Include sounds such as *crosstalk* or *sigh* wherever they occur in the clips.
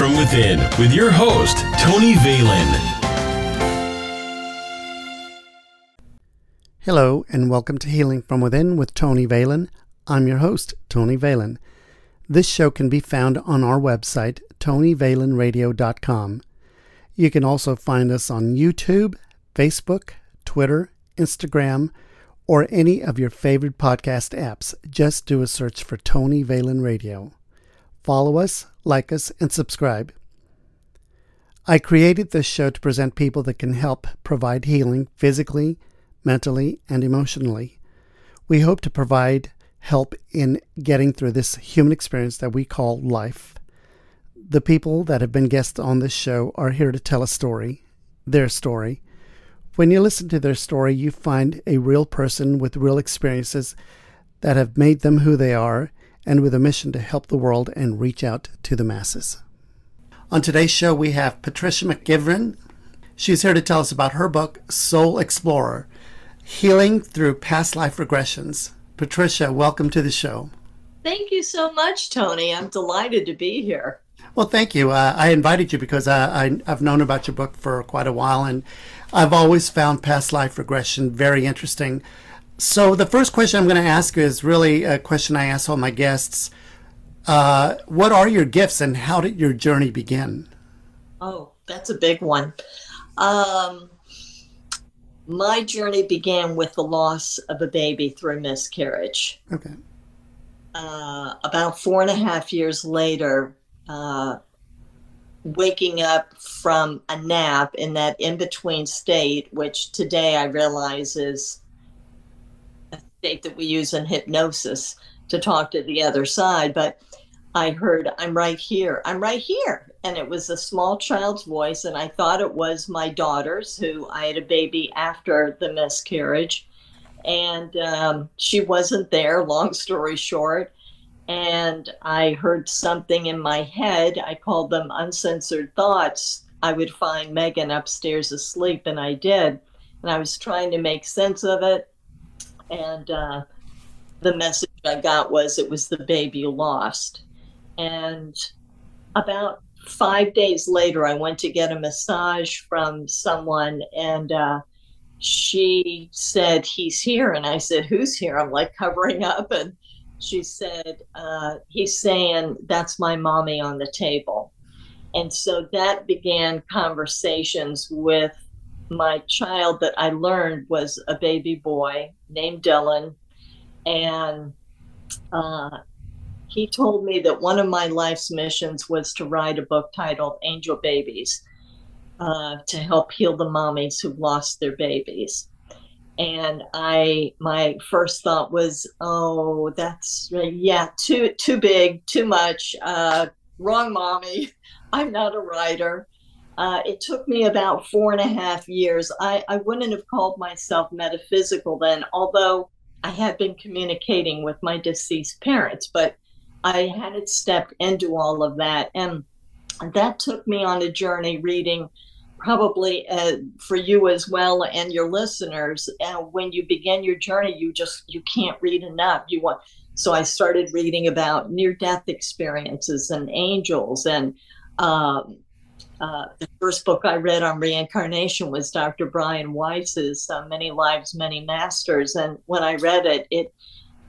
From Within with your host, Tony Valen. Hello, and welcome to Healing from Within with Tony Valen. I'm your host, Tony Valen. This show can be found on our website, tonyvalenradio.com. You can also find us on YouTube, Facebook, Twitter, Instagram, or any of your favorite podcast apps. Just do a search for Tony Valen Radio. Follow us, like us, and subscribe. I created this show to present people that can help provide healing physically, mentally, and emotionally. We hope to provide help in getting through this human experience that we call life. The people that have been guests on this show are here to tell a story, their story. When you listen to their story, you find a real person with real experiences that have made them who they are and with a mission to help the world and reach out to the masses. On today's show, we have Patricia McGivern. She's here to tell us about her book, Soul Explorer Healing Through Past Life Regressions. Patricia, welcome to the show. Thank you so much, Tony. I'm delighted to be here. Well, thank you. Uh, I invited you because uh, I, I've known about your book for quite a while, and I've always found past life regression very interesting. So, the first question I'm going to ask is really a question I ask all my guests. Uh, what are your gifts, and how did your journey begin? Oh, that's a big one. Um, my journey began with the loss of a baby through miscarriage. Okay. Uh, about four and a half years later, uh, waking up from a nap in that in between state, which today I realize is state that we use in hypnosis to talk to the other side. But I heard, I'm right here, I'm right here. And it was a small child's voice, and I thought it was my daughter's, who I had a baby after the miscarriage. And um, she wasn't there, long story short and I heard something in my head. I called them uncensored thoughts. I would find Megan upstairs asleep, and I did. And I was trying to make sense of it. And uh, the message I got was it was the baby lost. And about five days later, I went to get a massage from someone, and uh, she said, He's here. And I said, Who's here? I'm like covering up. And she said, uh, he's saying, that's my mommy on the table. And so that began conversations with my child that I learned was a baby boy named Dylan. And uh, he told me that one of my life's missions was to write a book titled Angel Babies uh, to help heal the mommies who've lost their babies and I my first thought was, oh, that's yeah, too too big, too much. Uh, wrong, mommy. *laughs* I'm not a writer. Uh, it took me about four and a half years. I, I wouldn't have called myself metaphysical then, although I had been communicating with my deceased parents, but I hadn't stepped into all of that. And that took me on a journey reading probably uh, for you as well and your listeners uh, when you begin your journey you just you can't read enough you want so i started reading about near death experiences and angels and um, uh, the first book i read on reincarnation was dr brian weiss's uh, many lives many masters and when i read it it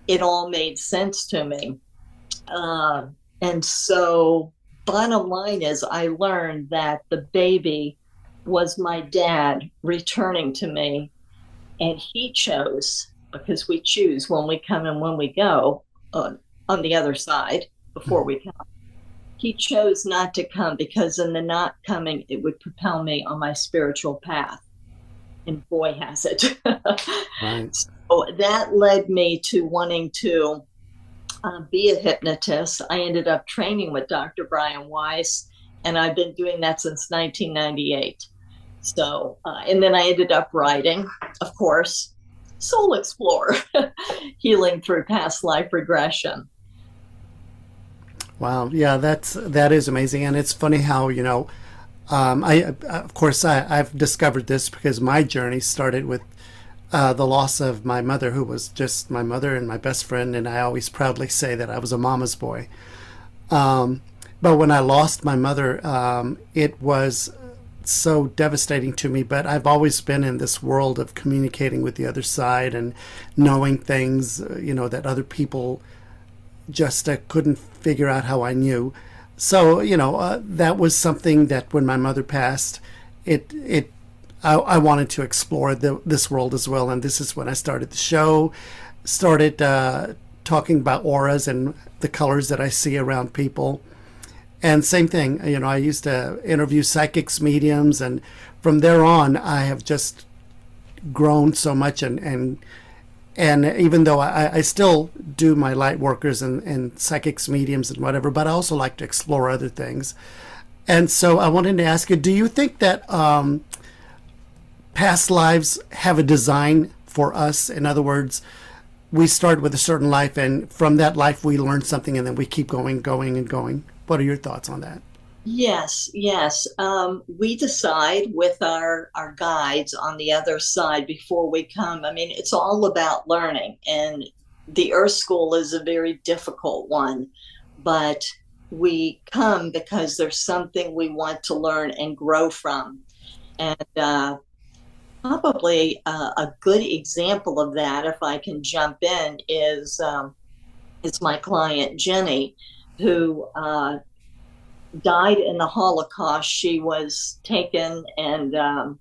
it all made sense to me uh, and so bottom line is i learned that the baby was my dad returning to me. And he chose, because we choose when we come and when we go uh, on the other side before we come. He chose not to come because in the not coming, it would propel me on my spiritual path. And boy, has it. *laughs* right. So that led me to wanting to uh, be a hypnotist. I ended up training with Dr. Brian Weiss, and I've been doing that since 1998. So, uh, and then I ended up writing, of course, Soul Explorer, *laughs* Healing Through Past Life Regression. Wow, yeah, that's that is amazing, and it's funny how you know, um, I of course I, have discovered this because my journey started with uh, the loss of my mother, who was just my mother and my best friend, and I always proudly say that I was a mama's boy. Um, but when I lost my mother, um, it was so devastating to me. But I've always been in this world of communicating with the other side and knowing things, uh, you know, that other people just uh, couldn't figure out how I knew. So you know, uh, that was something that when my mother passed, it it I, I wanted to explore the, this world as well, and this is when I started the show, started uh, talking about auras and the colors that I see around people. And same thing, you know, I used to interview psychics, mediums, and from there on, I have just grown so much. And and and even though I, I still do my light workers and, and psychics, mediums, and whatever, but I also like to explore other things. And so I wanted to ask you: Do you think that um, past lives have a design for us? In other words, we start with a certain life, and from that life, we learn something, and then we keep going, going, and going. What are your thoughts on that? Yes, yes. Um, we decide with our our guides on the other side before we come. I mean, it's all about learning, and the Earth School is a very difficult one, but we come because there's something we want to learn and grow from, and uh, probably uh, a good example of that, if I can jump in, is um, is my client Jenny, who uh, died in the Holocaust. She was taken, and um,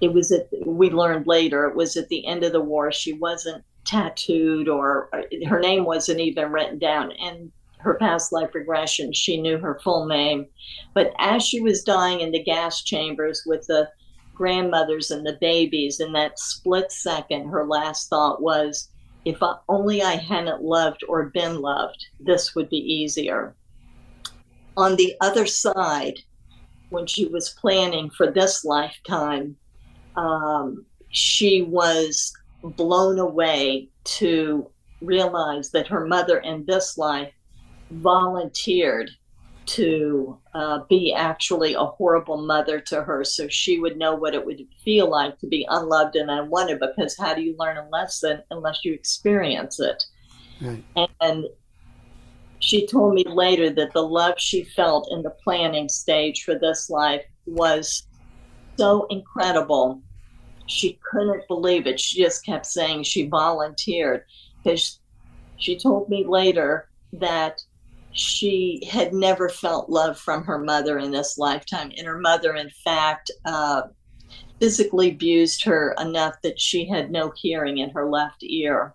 it was at we learned later it was at the end of the war. She wasn't tattooed, or her name wasn't even written down, and her past life regression, she knew her full name. But as she was dying in the gas chambers with the grandmothers and the babies in that split second her last thought was if only i hadn't loved or been loved this would be easier on the other side when she was planning for this lifetime um, she was blown away to realize that her mother in this life volunteered to uh, be actually a horrible mother to her so she would know what it would feel like to be unloved and unwanted because how do you learn a lesson unless you experience it right. and she told me later that the love she felt in the planning stage for this life was so incredible she couldn't believe it she just kept saying she volunteered because she told me later that she had never felt love from her mother in this lifetime. And her mother, in fact, uh, physically abused her enough that she had no hearing in her left ear.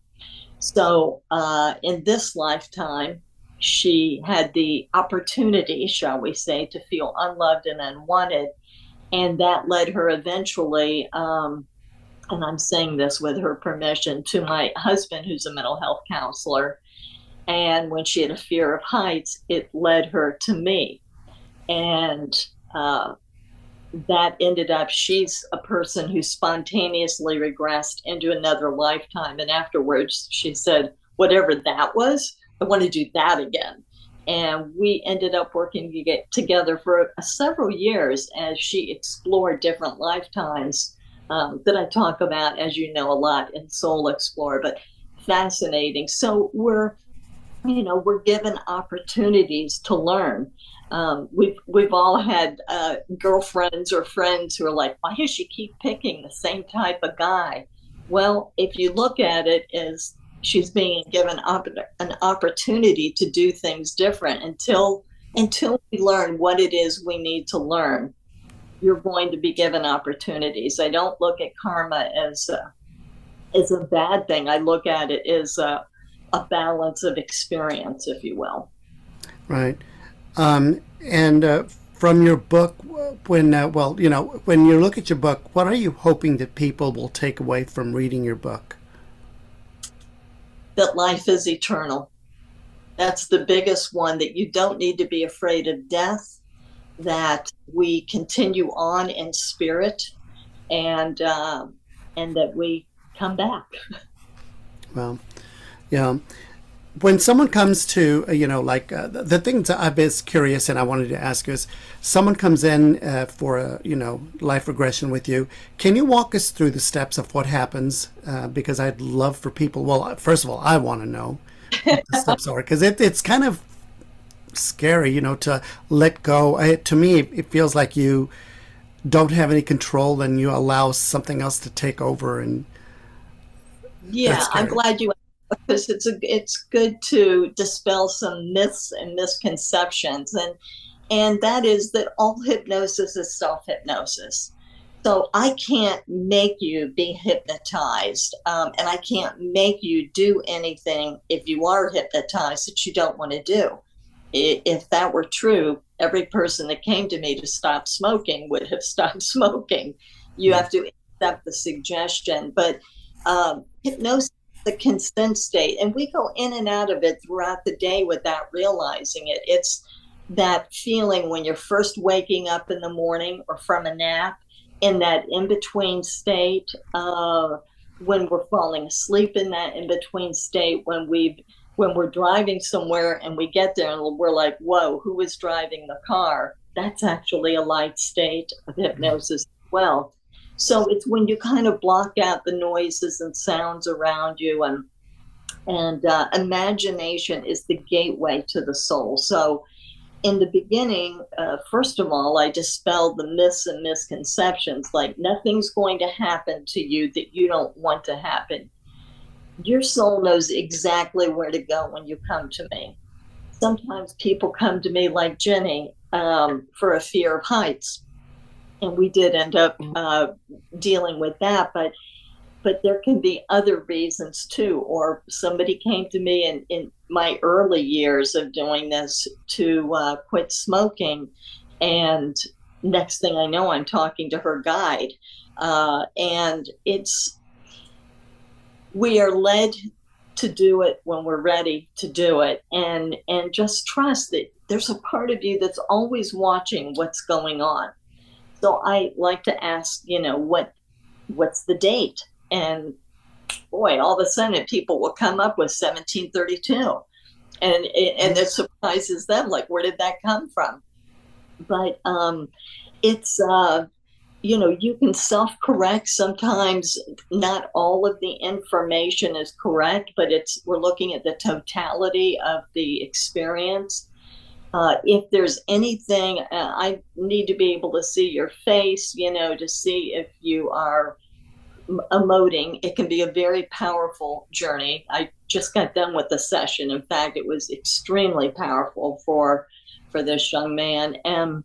So, uh, in this lifetime, she had the opportunity, shall we say, to feel unloved and unwanted. And that led her eventually, um, and I'm saying this with her permission, to my husband, who's a mental health counselor and when she had a fear of heights, it led her to me. And uh, that ended up, she's a person who spontaneously regressed into another lifetime. And afterwards, she said, whatever that was, I want to do that again. And we ended up working to get together for several years as she explored different lifetimes um, that I talk about, as you know, a lot in Soul Explorer, but fascinating. So we're you know we're given opportunities to learn um, we've we've all had uh, girlfriends or friends who are like why does she keep picking the same type of guy well if you look at it as she's being given op- an opportunity to do things different until until we learn what it is we need to learn you're going to be given opportunities i don't look at karma as a, as a bad thing i look at it as a a balance of experience, if you will. Right. Um, and uh, from your book, when, uh, well, you know, when you look at your book, what are you hoping that people will take away from reading your book? That life is eternal. That's the biggest one, that you don't need to be afraid of death, that we continue on in spirit, and, uh, and that we come back. Well, yeah. When someone comes to, uh, you know, like uh, the, the thing that I've been curious and I wanted to ask is someone comes in uh, for a, you know, life regression with you. Can you walk us through the steps of what happens? Uh, because I'd love for people, well, first of all, I want to know what the steps are because it, it's kind of scary, you know, to let go. I, to me, it feels like you don't have any control and you allow something else to take over. And yeah, I'm glad you because it's a, it's good to dispel some myths and misconceptions and and that is that all hypnosis is self hypnosis. So I can't make you be hypnotized, um, and I can't make you do anything if you are hypnotized that you don't want to do. If that were true, every person that came to me to stop smoking would have *laughs* stopped smoking. You have to accept the suggestion, but um, hypnosis the consent state and we go in and out of it throughout the day without realizing it. It's that feeling when you're first waking up in the morning or from a nap in that in between state uh, when we're falling asleep in that in between state when we when we're driving somewhere and we get there and we're like whoa who is driving the car? That's actually a light state of hypnosis as well so it's when you kind of block out the noises and sounds around you and and uh, imagination is the gateway to the soul so in the beginning, uh, first of all, I dispelled the myths and misconceptions like nothing's going to happen to you that you don't want to happen. Your soul knows exactly where to go when you come to me. Sometimes people come to me like Jenny um, for a fear of heights. And we did end up uh, dealing with that. But but there can be other reasons too. Or somebody came to me in, in my early years of doing this to uh, quit smoking. And next thing I know, I'm talking to her guide. Uh, and it's, we are led to do it when we're ready to do it and and just trust that there's a part of you that's always watching what's going on so i like to ask you know what what's the date and boy, all of a sudden people will come up with 1732. And and it surprises them, like, where did that come from? But um, it's, uh, you know, you can self correct. Sometimes not all of the information is correct, but it's we're looking at the totality of the experience. Uh, if there's anything, uh, I need to be able to see your face, you know, to see if you are emoting. It can be a very powerful journey. I just got done with the session. In fact, it was extremely powerful for for this young man. And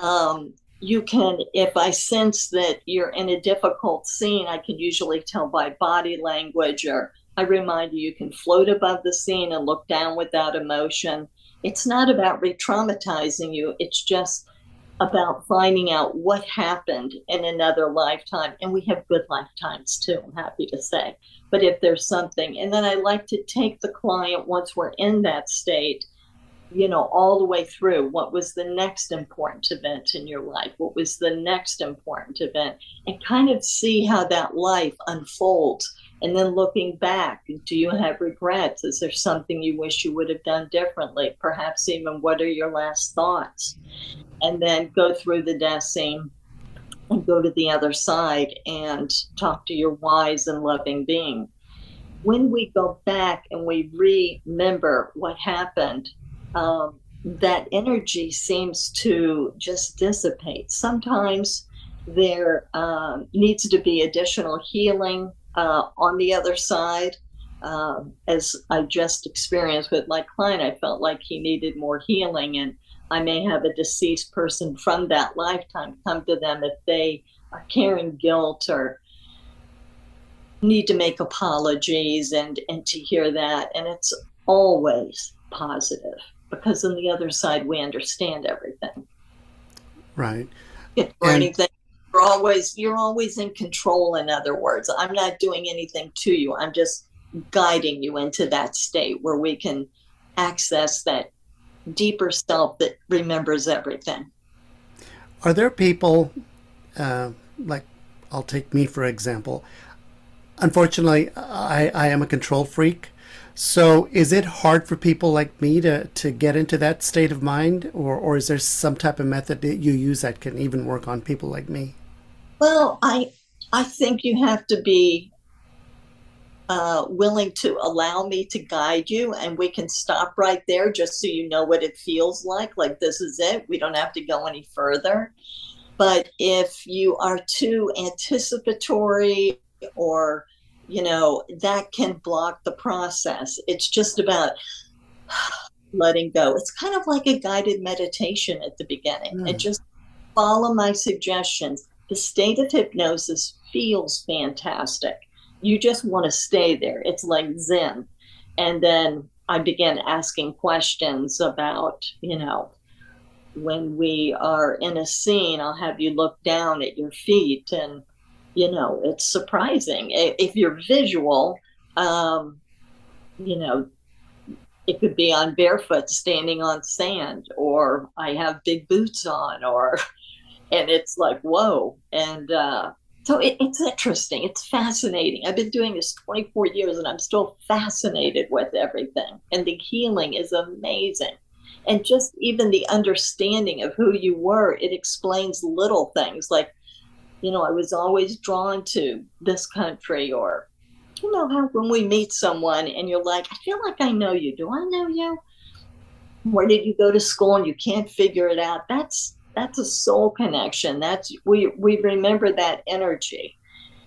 um, you can, if I sense that you're in a difficult scene, I can usually tell by body language or I remind you you can float above the scene and look down without emotion. It's not about re traumatizing you, it's just about finding out what happened in another lifetime. And we have good lifetimes too, I'm happy to say. But if there's something, and then I like to take the client once we're in that state, you know, all the way through what was the next important event in your life? What was the next important event? And kind of see how that life unfolds. And then looking back, do you have regrets? Is there something you wish you would have done differently? Perhaps even what are your last thoughts? and then go through the death scene and go to the other side and talk to your wise and loving being. When we go back and we remember what happened, um, that energy seems to just dissipate. Sometimes there um, needs to be additional healing uh, on the other side. Um, as I just experienced with my client, I felt like he needed more healing. And I may have a deceased person from that lifetime come to them if they are carrying guilt or need to make apologies and and to hear that and it's always positive because on the other side we understand everything right or and, anything you're always you're always in control in other words i'm not doing anything to you i'm just guiding you into that state where we can access that deeper self that remembers everything. Are there people, uh, like I'll take me for example. Unfortunately, I, I am a control freak. So is it hard for people like me to, to get into that state of mind? Or, or is there some type of method that you use that can even work on people like me? Well, I I think you have to be uh, willing to allow me to guide you and we can stop right there just so you know what it feels like like this is it. We don't have to go any further. But if you are too anticipatory or you know that can block the process. It's just about *sighs* letting go. It's kind of like a guided meditation at the beginning. Mm. and just follow my suggestions the state of hypnosis feels fantastic you just want to stay there. It's like Zen. And then I began asking questions about, you know, when we are in a scene, I'll have you look down at your feet. And, you know, it's surprising. If you're visual, um, you know, it could be on barefoot standing on sand, or I have big boots on, or, and it's like, whoa. And, uh, so it, it's interesting. It's fascinating. I've been doing this 24 years and I'm still fascinated with everything. And the healing is amazing. And just even the understanding of who you were, it explains little things like, you know, I was always drawn to this country or, you know, how when we meet someone and you're like, I feel like I know you. Do I know you? Where did you go to school and you can't figure it out? That's that's a soul connection. That's we we remember that energy,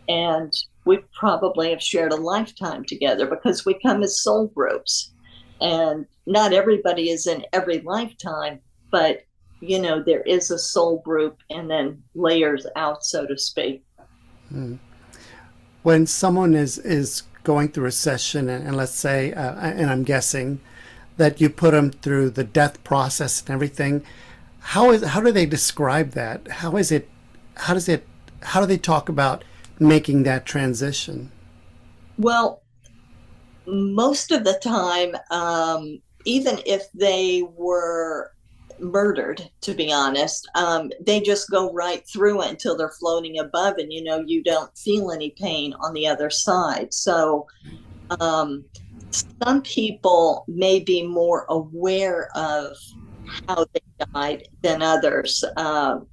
and we probably have shared a lifetime together because we come as soul groups, and not everybody is in every lifetime, but you know there is a soul group and then layers out, so to speak. Hmm. When someone is is going through a session, and, and let's say, uh, and I'm guessing that you put them through the death process and everything how is how do they describe that? How is it? How does it? How do they talk about making that transition? Well, most of the time, um, even if they were murdered, to be honest, um, they just go right through it until they're floating above, and you know you don't feel any pain on the other side. So. Um, some people may be more aware of how they died than others. Um,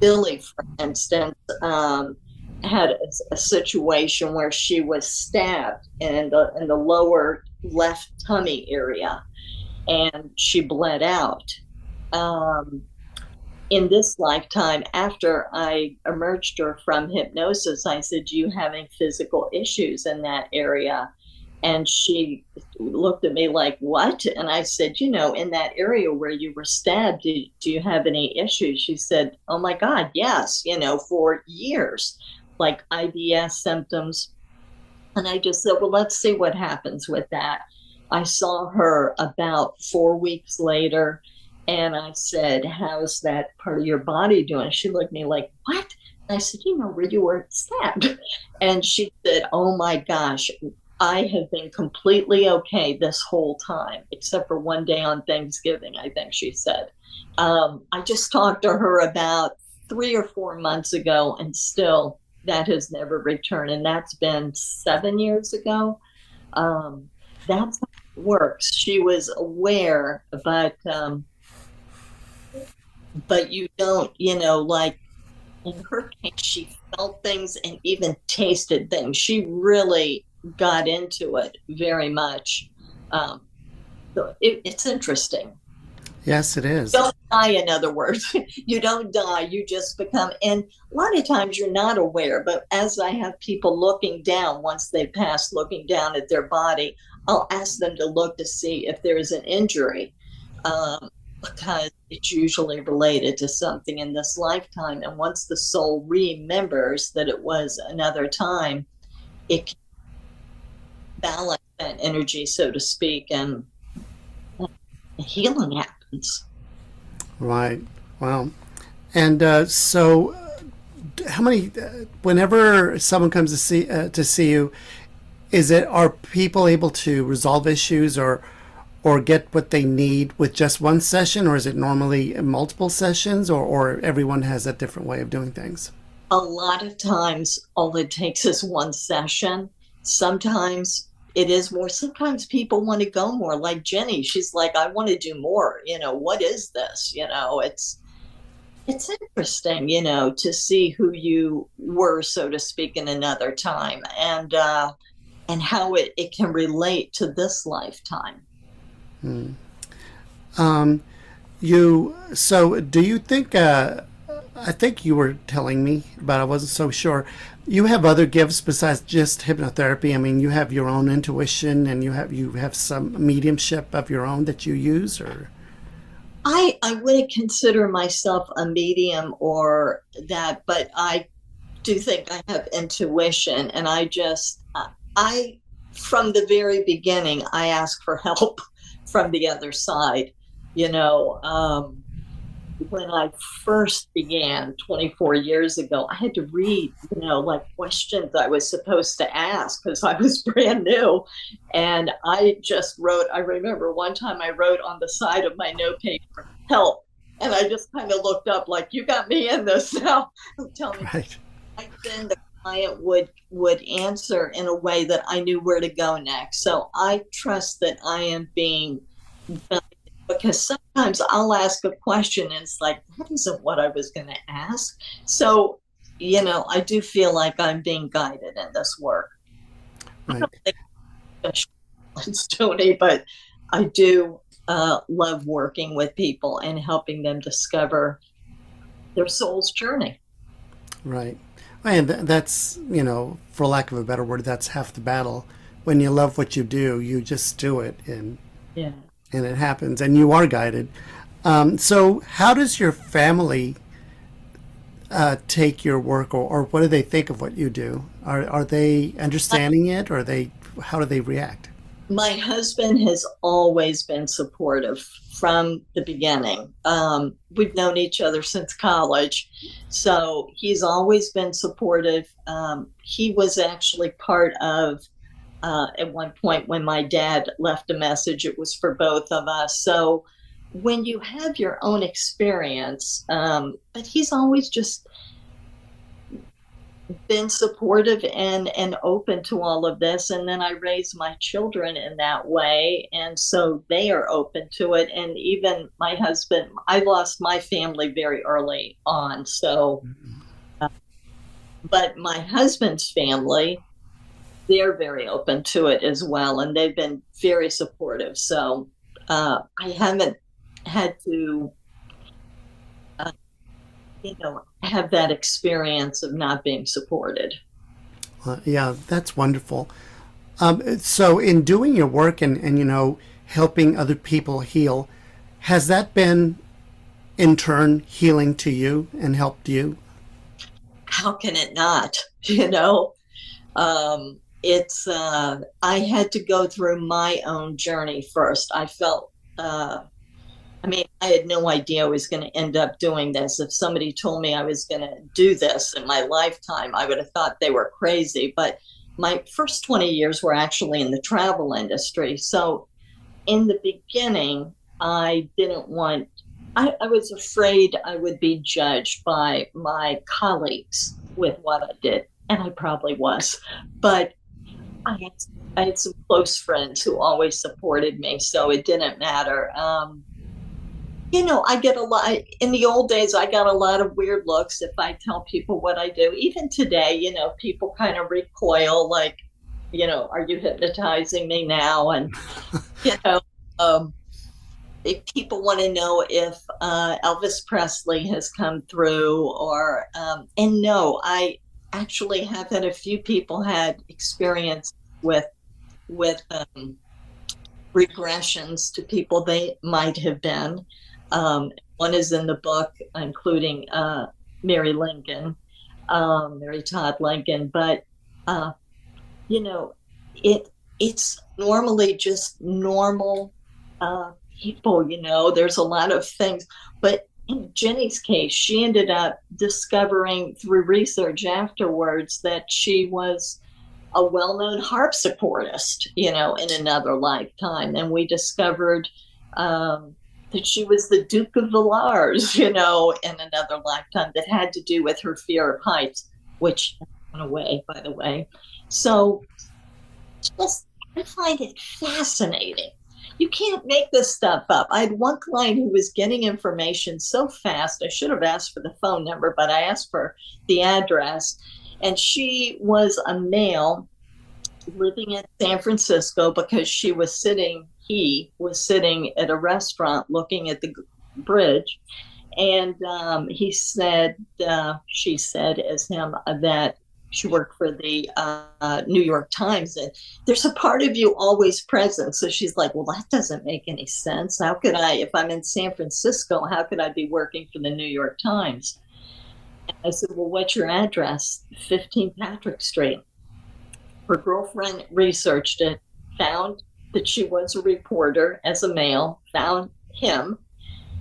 Billy, for instance, um, had a, a, situation where she was stabbed in the in the lower left tummy area, and she bled out. Um, in this lifetime, after I emerged her from hypnosis, I said, "Do you have any physical issues in that area?" And she looked at me like, What? And I said, You know, in that area where you were stabbed, do, do you have any issues? She said, Oh my God, yes, you know, for years, like IBS symptoms. And I just said, Well, let's see what happens with that. I saw her about four weeks later and I said, How's that part of your body doing? She looked at me like, What? I said, You know, where you were stabbed. *laughs* And she said, Oh my gosh, I have been completely okay this whole time, except for one day on Thanksgiving, I think she said. Um, I just talked to her about three or four months ago, and still that has never returned. And that's been seven years ago. Um, that's how it works. She was aware, but um, but you don't, you know, like in her case, she felt things and even tasted things. She really got into it very much. Um, so it, it's interesting. Yes, it is. You don't die, in other words. *laughs* you don't die, you just become, and a lot of times you're not aware, but as I have people looking down, once they pass looking down at their body, I'll ask them to look to see if there is an injury. Um, because it's usually related to something in this lifetime. And once the soul remembers that it was another time, it can balance that energy, so to speak, and healing happens. Right. Wow. And uh, so, how many? Uh, whenever someone comes to see uh, to see you, is it are people able to resolve issues or or get what they need with just one session, or is it normally multiple sessions, or or everyone has a different way of doing things? A lot of times, all it takes is one session. Sometimes it is more sometimes people want to go more like jenny she's like i want to do more you know what is this you know it's it's interesting you know to see who you were so to speak in another time and uh and how it, it can relate to this lifetime. Hmm. Um, you so do you think? Uh, I think you were telling me, but I wasn't so sure. You have other gifts besides just hypnotherapy. I mean, you have your own intuition, and you have you have some mediumship of your own that you use, or I I wouldn't consider myself a medium or that, but I do think I have intuition, and I just I from the very beginning I ask for help *laughs* from the other side. You know, um, when I first began 24 years ago, I had to read, you know, like questions I was supposed to ask because I was *laughs* brand new. And I just wrote, I remember one time I wrote on the side of my note paper, help. And I just kind of looked up, like, you got me in this now. *laughs* Tell me. Right. then the client would would answer in a way that I knew where to go next. So I trust that I am being because sometimes I'll ask a question and it's like, that isn't what I was going to ask. So, you know, I do feel like I'm being guided in this work. Right. I don't think it's Tony, but I do uh, love working with people and helping them discover their soul's journey. Right. And that's, you know, for lack of a better word, that's half the battle. When you love what you do, you just do it. And yeah and it happens, and you are guided. Um, so, how does your family uh, take your work, or, or what do they think of what you do? Are are they understanding it, or they how do they react? My husband has always been supportive from the beginning. Um, we've known each other since college, so he's always been supportive. Um, he was actually part of uh, at one point when my dad left a message. It was for both of us. So when you have your own experience, um, but he's always just been supportive and and open to all of this and then i raise my children in that way and so they are open to it and even my husband i lost my family very early on so mm-hmm. uh, but my husband's family they're very open to it as well, and they've been very supportive. So uh, I haven't had to, uh, you know, have that experience of not being supported. Uh, yeah, that's wonderful. Um, so, in doing your work and, and you know helping other people heal, has that been in turn healing to you and helped you? How can it not? *laughs* You know, um, it's uh, I had to go through my own journey first. I felt, uh, I mean, I had no idea I was going to end up doing this. If somebody told me I was going to do this in my lifetime, I would have thought they were crazy. But my first 20 years were actually in the travel industry. So in the beginning, I didn't want, I, I was afraid I would be judged by my colleagues with what I did and I probably was. But I had, I had some close friends who always supported me, so it didn't matter. Um, you know, I get a lot in the old days. I got a lot of weird looks if I tell people what I do. Even today, you know, people kind of recoil, like, you know, are you hypnotizing me now? And you *laughs* know, um, if people want to know if uh, Elvis Presley has come through, or um, and no, I actually have had a few people had experience with with um, regressions to people they might have been. Um, one is in the book, including uh, Mary Lincoln, um, Mary Todd Lincoln. But uh, you know, it it's normally just normal uh, people. You know, there's a lot of things, but in Jenny's case, she ended up discovering through research afterwards that she was a well-known harpsichordist, you know, in another lifetime, and we discovered um, that she was the Duke of Villars, you know, in another lifetime that had to do with her fear of heights, which went away, by the way. So, just I find it fascinating you can't make this stuff up. I had one client who was getting information so fast. I should have asked for the phone number, but I asked for the address. And she was a male living in San Francisco because she was sitting, he was sitting at a restaurant looking at the bridge. And um, he said, uh, she said as him, that she worked for the uh, New York Times, and there's a part of you always present. So she's like, "Well, that doesn't make any sense. How could I, if I'm in San Francisco, how could I be working for the New York Times?" And I said, "Well, what's your address? 15 Patrick Street." Her girlfriend researched it, found that she was a reporter as a male, found him.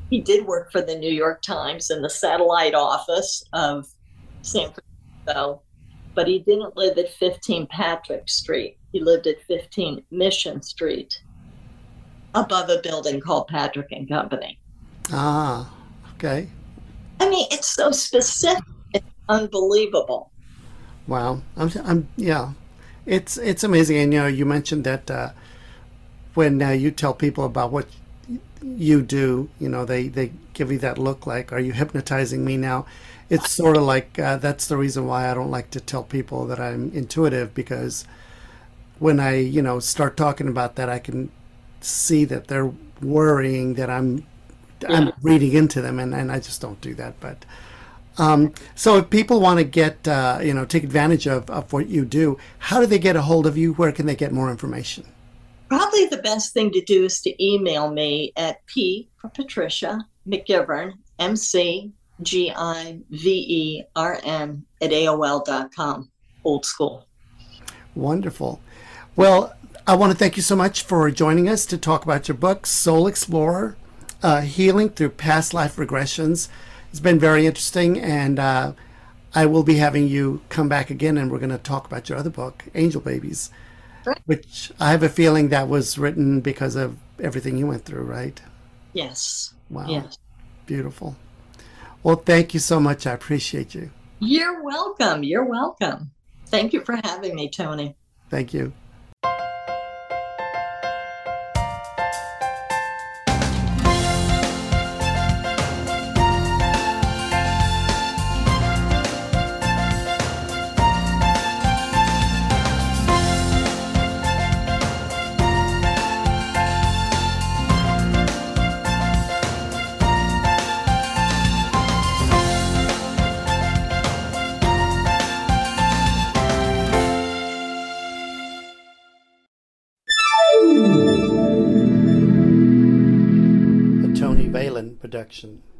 He did work for the New York Times in the satellite office of San Francisco but he didn't live at 15 Patrick Street. He lived at 15 Mission Street, above a building called Patrick and Company. Ah, okay. I mean, it's so specific. It's unbelievable. Wow. I'm, I'm yeah. It's it's amazing. And you know, you mentioned that uh, when uh, you tell people about what you do, you know, they they give you that look like, "Are you hypnotizing me now?" it's sort of like uh, that's the reason why I don't like to tell people that I'm intuitive because when I you know start talking about that, I can see that they're worrying that I'm yeah. I'm reading into them, and, and I just don't do that. But um, so if people want to get uh, you know take advantage of, of what you do, how do they get a hold of you? Where can they get more information? Probably the best thing to do is to email me at p for Patricia McGivern M C G I V E R N at AOL.com. Old school. Wonderful. Well, I want to thank you so much for joining us to talk about your book, Soul Explorer uh, Healing Through Past Life Regressions. It's been very interesting, and uh, I will be having you come back again, and we're going to talk about your other book, Angel Babies, right. which I have a feeling that was written because of everything you went through, right? Yes. Wow. Yes. Beautiful. Well, thank you so much. I appreciate you. You're welcome. You're welcome. Thank you for having me, Tony. Thank you. Production